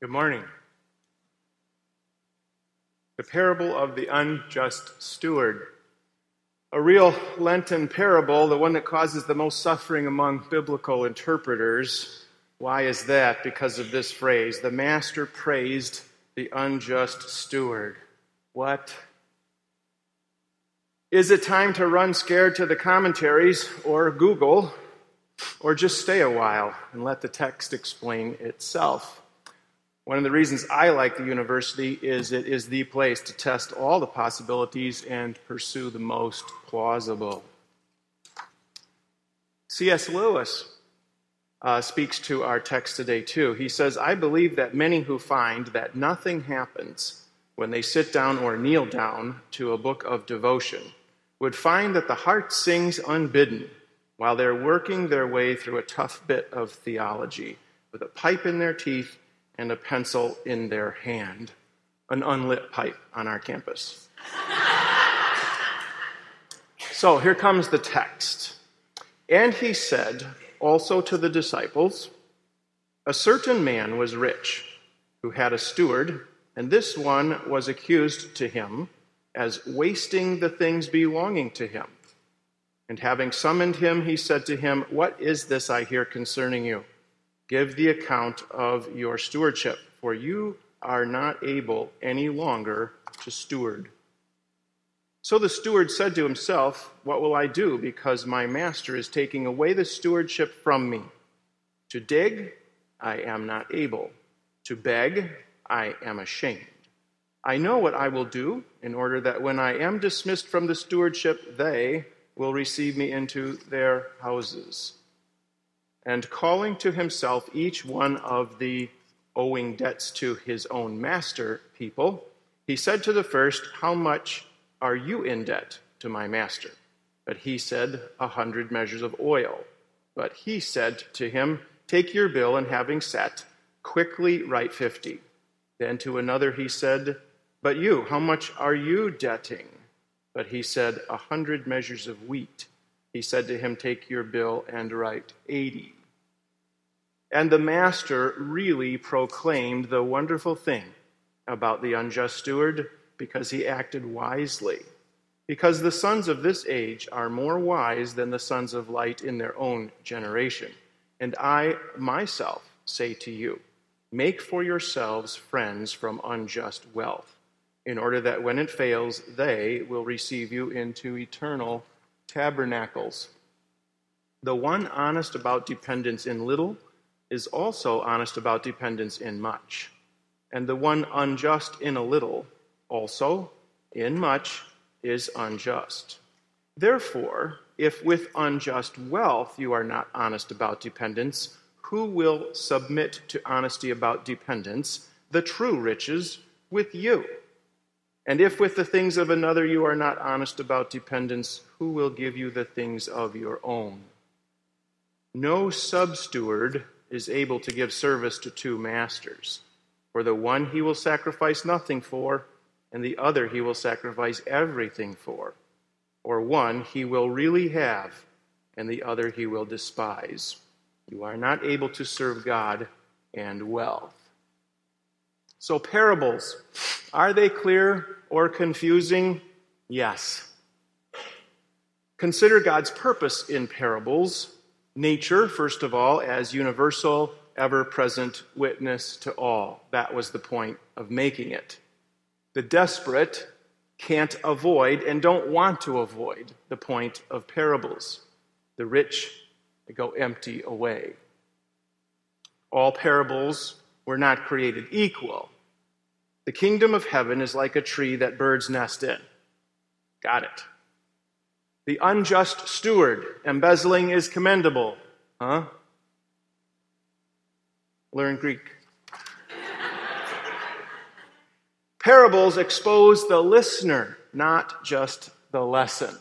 Good morning. The parable of the unjust steward. A real Lenten parable, the one that causes the most suffering among biblical interpreters. Why is that? Because of this phrase the master praised the unjust steward. What? Is it time to run scared to the commentaries or Google or just stay a while and let the text explain itself? One of the reasons I like the university is it is the place to test all the possibilities and pursue the most plausible. C.S. Lewis uh, speaks to our text today, too. He says, I believe that many who find that nothing happens when they sit down or kneel down to a book of devotion would find that the heart sings unbidden while they're working their way through a tough bit of theology with a pipe in their teeth and a pencil in their hand, an unlit pipe on our campus. so here comes the text. And he said also to the disciples, A certain man was rich, who had a steward, and this one was accused to him as wasting the things belonging to him. And having summoned him, he said to him, What is this I hear concerning you? Give the account of your stewardship, for you are not able any longer to steward. So the steward said to himself, What will I do? Because my master is taking away the stewardship from me. To dig, I am not able. To beg, I am ashamed. I know what I will do in order that when I am dismissed from the stewardship, they will receive me into their houses and calling to himself each one of the owing debts to his own master people, he said to the first, How much are you in debt to my master? But he said, A hundred measures of oil. But he said to him, Take your bill, and having sat, quickly write fifty. Then to another he said, But you, how much are you debting? But he said, A hundred measures of wheat. He said to him, Take your bill and write eighty. And the master really proclaimed the wonderful thing about the unjust steward because he acted wisely. Because the sons of this age are more wise than the sons of light in their own generation. And I myself say to you, make for yourselves friends from unjust wealth, in order that when it fails, they will receive you into eternal tabernacles. The one honest about dependence in little is also honest about dependence in much, and the one unjust in a little also in much is unjust. Therefore, if with unjust wealth you are not honest about dependence, who will submit to honesty about dependence, the true riches, with you? And if with the things of another you are not honest about dependence, who will give you the things of your own? No substeward is able to give service to two masters. For the one he will sacrifice nothing for, and the other he will sacrifice everything for. Or one he will really have, and the other he will despise. You are not able to serve God and wealth. So, parables, are they clear or confusing? Yes. Consider God's purpose in parables nature, first of all, as universal, ever present witness to all. That was the point of making it. The desperate can't avoid and don't want to avoid the point of parables. The rich go empty away. All parables were not created equal. The kingdom of heaven is like a tree that birds nest in. Got it. The unjust steward, embezzling is commendable. Huh? Learn Greek. Parables expose the listener, not just the lesson.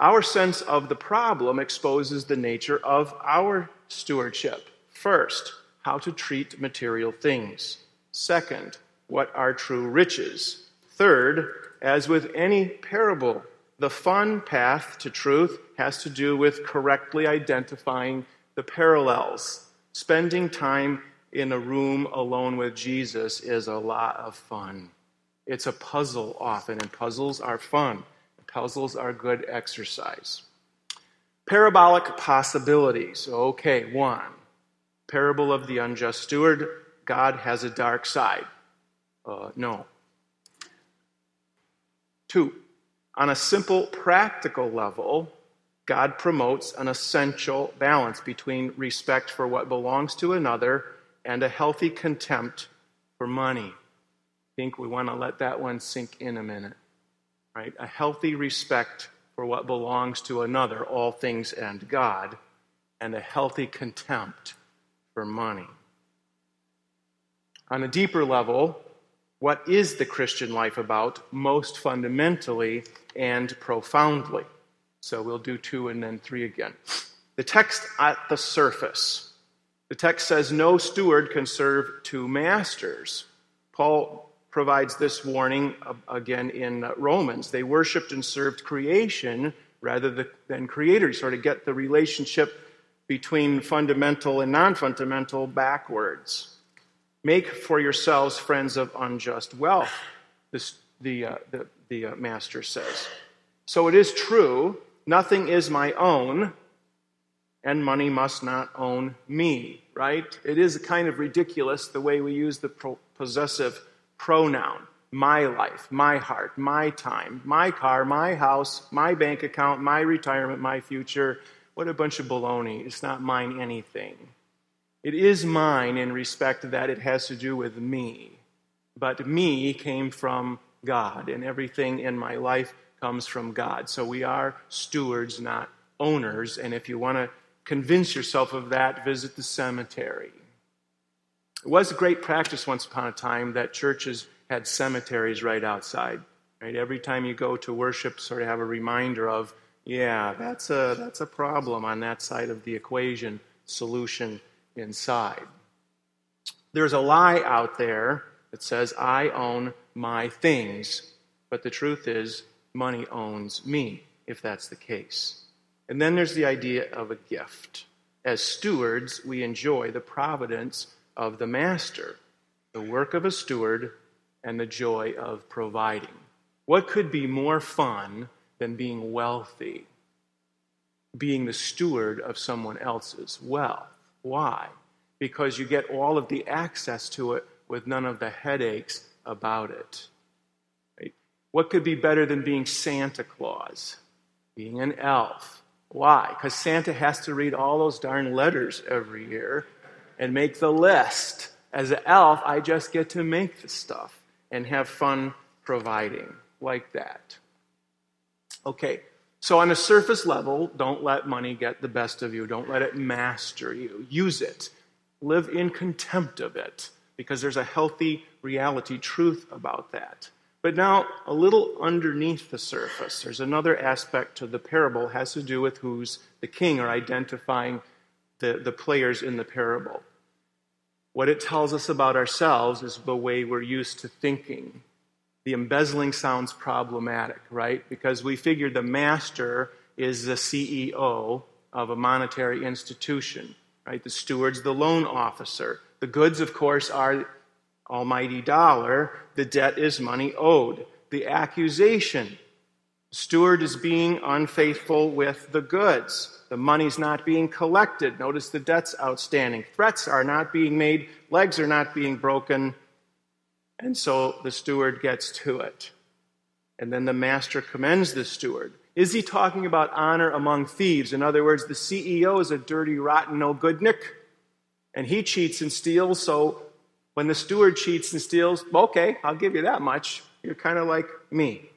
Our sense of the problem exposes the nature of our stewardship. First, how to treat material things. Second, what are true riches. Third, as with any parable, the fun path to truth has to do with correctly identifying the parallels, spending time in a room alone with Jesus is a lot of fun. It's a puzzle often, and puzzles are fun. Puzzles are good exercise. Parabolic possibilities. Okay, one. Parable of the unjust steward. God has a dark side. Uh, no. Two. On a simple practical level, God promotes an essential balance between respect for what belongs to another and a healthy contempt for money. I think we want to let that one sink in a minute. Right? A healthy respect for what belongs to another, all things and God, and a healthy contempt for money. On a deeper level, what is the Christian life about most fundamentally and profoundly? So we'll do two and then three again. The text at the surface. The text says, No steward can serve two masters. Paul provides this warning uh, again in Romans. They worshiped and served creation rather than creator. sort of get the relationship between fundamental and non fundamental backwards. Make for yourselves friends of unjust wealth, the, uh, the, the uh, master says. So it is true, nothing is my own, and money must not own me, right? It is kind of ridiculous the way we use the possessive pronoun. My life, my heart, my time, my car, my house, my bank account, my retirement, my future. What a bunch of baloney. It's not mine anything. It is mine in respect that it has to do with me. But me came from God, and everything in my life comes from God. So we are stewards, not owners. And if you want to convince yourself of that, visit the cemetery. It was a great practice once upon a time that churches had cemeteries right outside. Right? Every time you go to worship, sort of have a reminder of, yeah, that's a, that's a problem on that side of the equation, solution inside. There's a lie out there that says, I own my things. But the truth is, money owns me, if that's the case. And then there's the idea of a gift. As stewards, we enjoy the providence of the master, the work of a steward, and the joy of providing. What could be more fun than being wealthy? Being the steward of someone else's wealth. Why? Because you get all of the access to it with none of the headaches about it. Right? What could be better than being Santa Claus? Being an elf. Why? Because Santa has to read all those darn letters every year and make the list. As an elf, I just get to make the stuff and have fun providing like that. Okay, so on a surface level, don't let money get the best of you. Don't let it master you. Use it. Live in contempt of it because there's a healthy reality, truth about that. But now, a little underneath the surface, there's another aspect to the parable has to do with who's the king or identifying the, the players in the parable. What it tells us about ourselves is the way we're used to thinking. The embezzling sounds problematic, right? Because we figure the master is the CEO of a monetary institution, right? The steward's the loan officer. The goods, of course, are almighty dollar. The debt is money owed. The accusation steward is being unfaithful with the goods. The money's not being collected. Notice the debt's outstanding. Threats are not being made. Legs are not being broken. And so the steward gets to it. And then the master commends the steward. Is he talking about honor among thieves? In other words, the CEO is a dirty, rotten, no good Nick. And he cheats and steals. So when the steward cheats and steals, okay, I'll give you that much. You're kind of like me.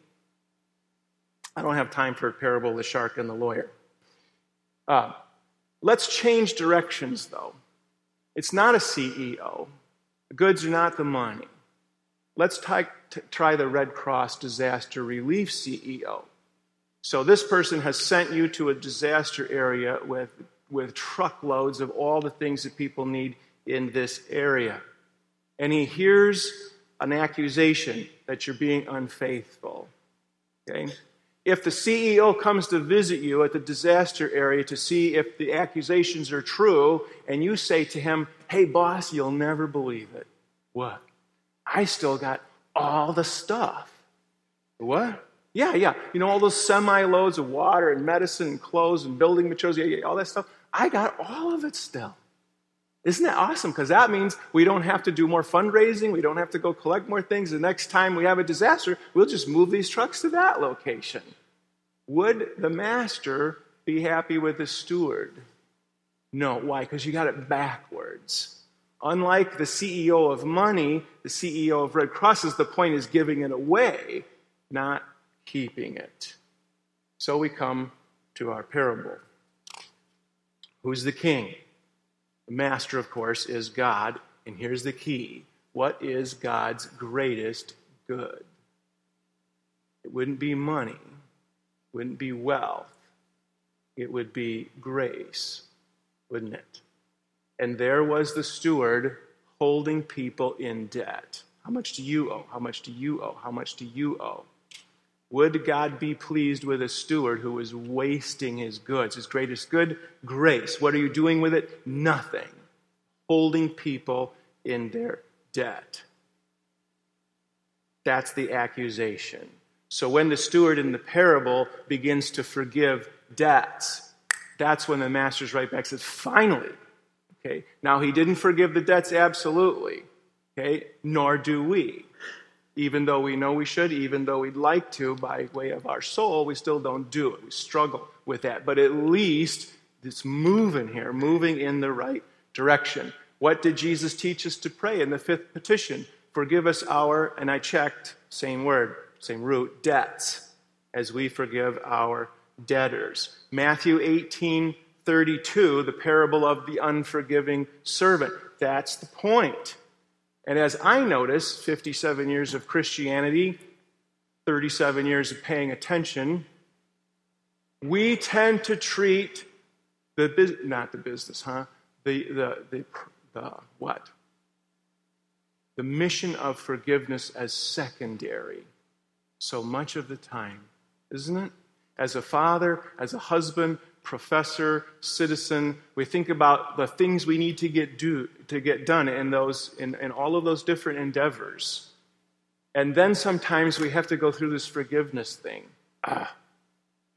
I don't have time for a parable of the shark and the lawyer. Uh, let's change directions, though. It's not a CEO. The goods are not the money. Let's t- t- try the Red Cross disaster relief CEO. So, this person has sent you to a disaster area with, with truckloads of all the things that people need in this area. And he hears an accusation that you're being unfaithful. Okay? If the CEO comes to visit you at the disaster area to see if the accusations are true, and you say to him, Hey, boss, you'll never believe it. What? I still got all the stuff. What? Yeah, yeah. You know, all those semi loads of water and medicine and clothes and building materials, yeah, yeah, all that stuff. I got all of it still. Isn't that awesome? Because that means we don't have to do more fundraising. We don't have to go collect more things. The next time we have a disaster, we'll just move these trucks to that location. Would the master be happy with the steward? No. Why? Because you got it backwards. Unlike the CEO of money, the CEO of Red Crosses, the point is giving it away, not keeping it. So we come to our parable. Who's the king? The master, of course, is God. And here's the key what is God's greatest good? It wouldn't be money, it wouldn't be wealth, it would be grace, wouldn't it? And there was the steward holding people in debt. How much do you owe? How much do you owe? How much do you owe? Would God be pleased with a steward who is wasting his goods, his greatest good? Grace. What are you doing with it? Nothing. Holding people in their debt. That's the accusation. So when the steward in the parable begins to forgive debts, that's when the master's right back says, finally. Okay. Now he didn't forgive the debts absolutely. Okay. Nor do we even though we know we should, even though we'd like to by way of our soul, we still don't do it. We struggle with that. But at least it's moving here, moving in the right direction. What did Jesus teach us to pray in the fifth petition? Forgive us our, and I checked, same word, same root, debts, as we forgive our debtors. Matthew 18 32, the parable of the unforgiving servant. That's the point. And as I notice, 57 years of Christianity, 37 years of paying attention, we tend to treat the business—not the business, huh? The the the, the what? The mission of forgiveness as secondary so much of the time, isn't it? As a father, as a husband, professor, citizen. We think about the things we need to get do to get done in those in, in all of those different endeavors. And then sometimes we have to go through this forgiveness thing. Ah,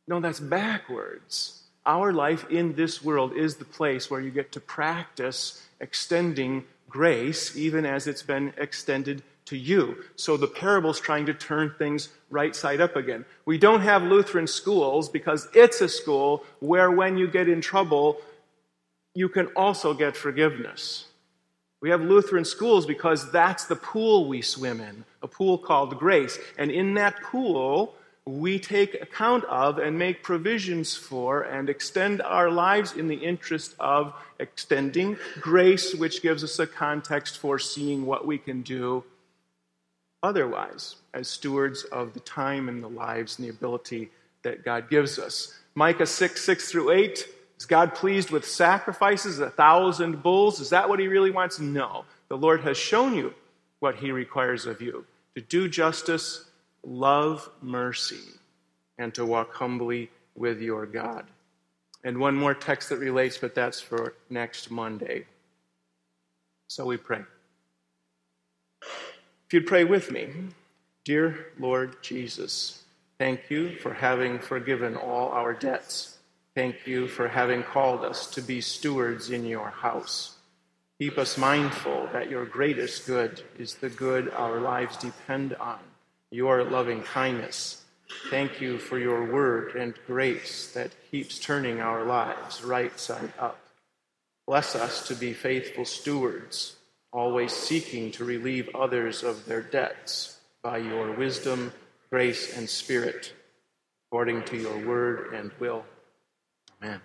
no, that's backwards. Our life in this world is the place where you get to practice extending grace, even as it's been extended to you. So the parable's trying to turn things right side up again. We don't have Lutheran schools because it's a school where when you get in trouble, you can also get forgiveness. We have Lutheran schools because that's the pool we swim in, a pool called grace. And in that pool, we take account of and make provisions for and extend our lives in the interest of extending grace, which gives us a context for seeing what we can do otherwise as stewards of the time and the lives and the ability that God gives us. Micah 6, 6 through 8. Is God pleased with sacrifices, a thousand bulls? Is that what he really wants? No. The Lord has shown you what he requires of you to do justice, love mercy, and to walk humbly with your God. And one more text that relates, but that's for next Monday. So we pray. If you'd pray with me, Dear Lord Jesus, thank you for having forgiven all our debts. Thank you for having called us to be stewards in your house. Keep us mindful that your greatest good is the good our lives depend on, your loving kindness. Thank you for your word and grace that keeps turning our lives right side up. Bless us to be faithful stewards always seeking to relieve others of their debts by your wisdom, grace, and spirit, according to your word and will. Amen.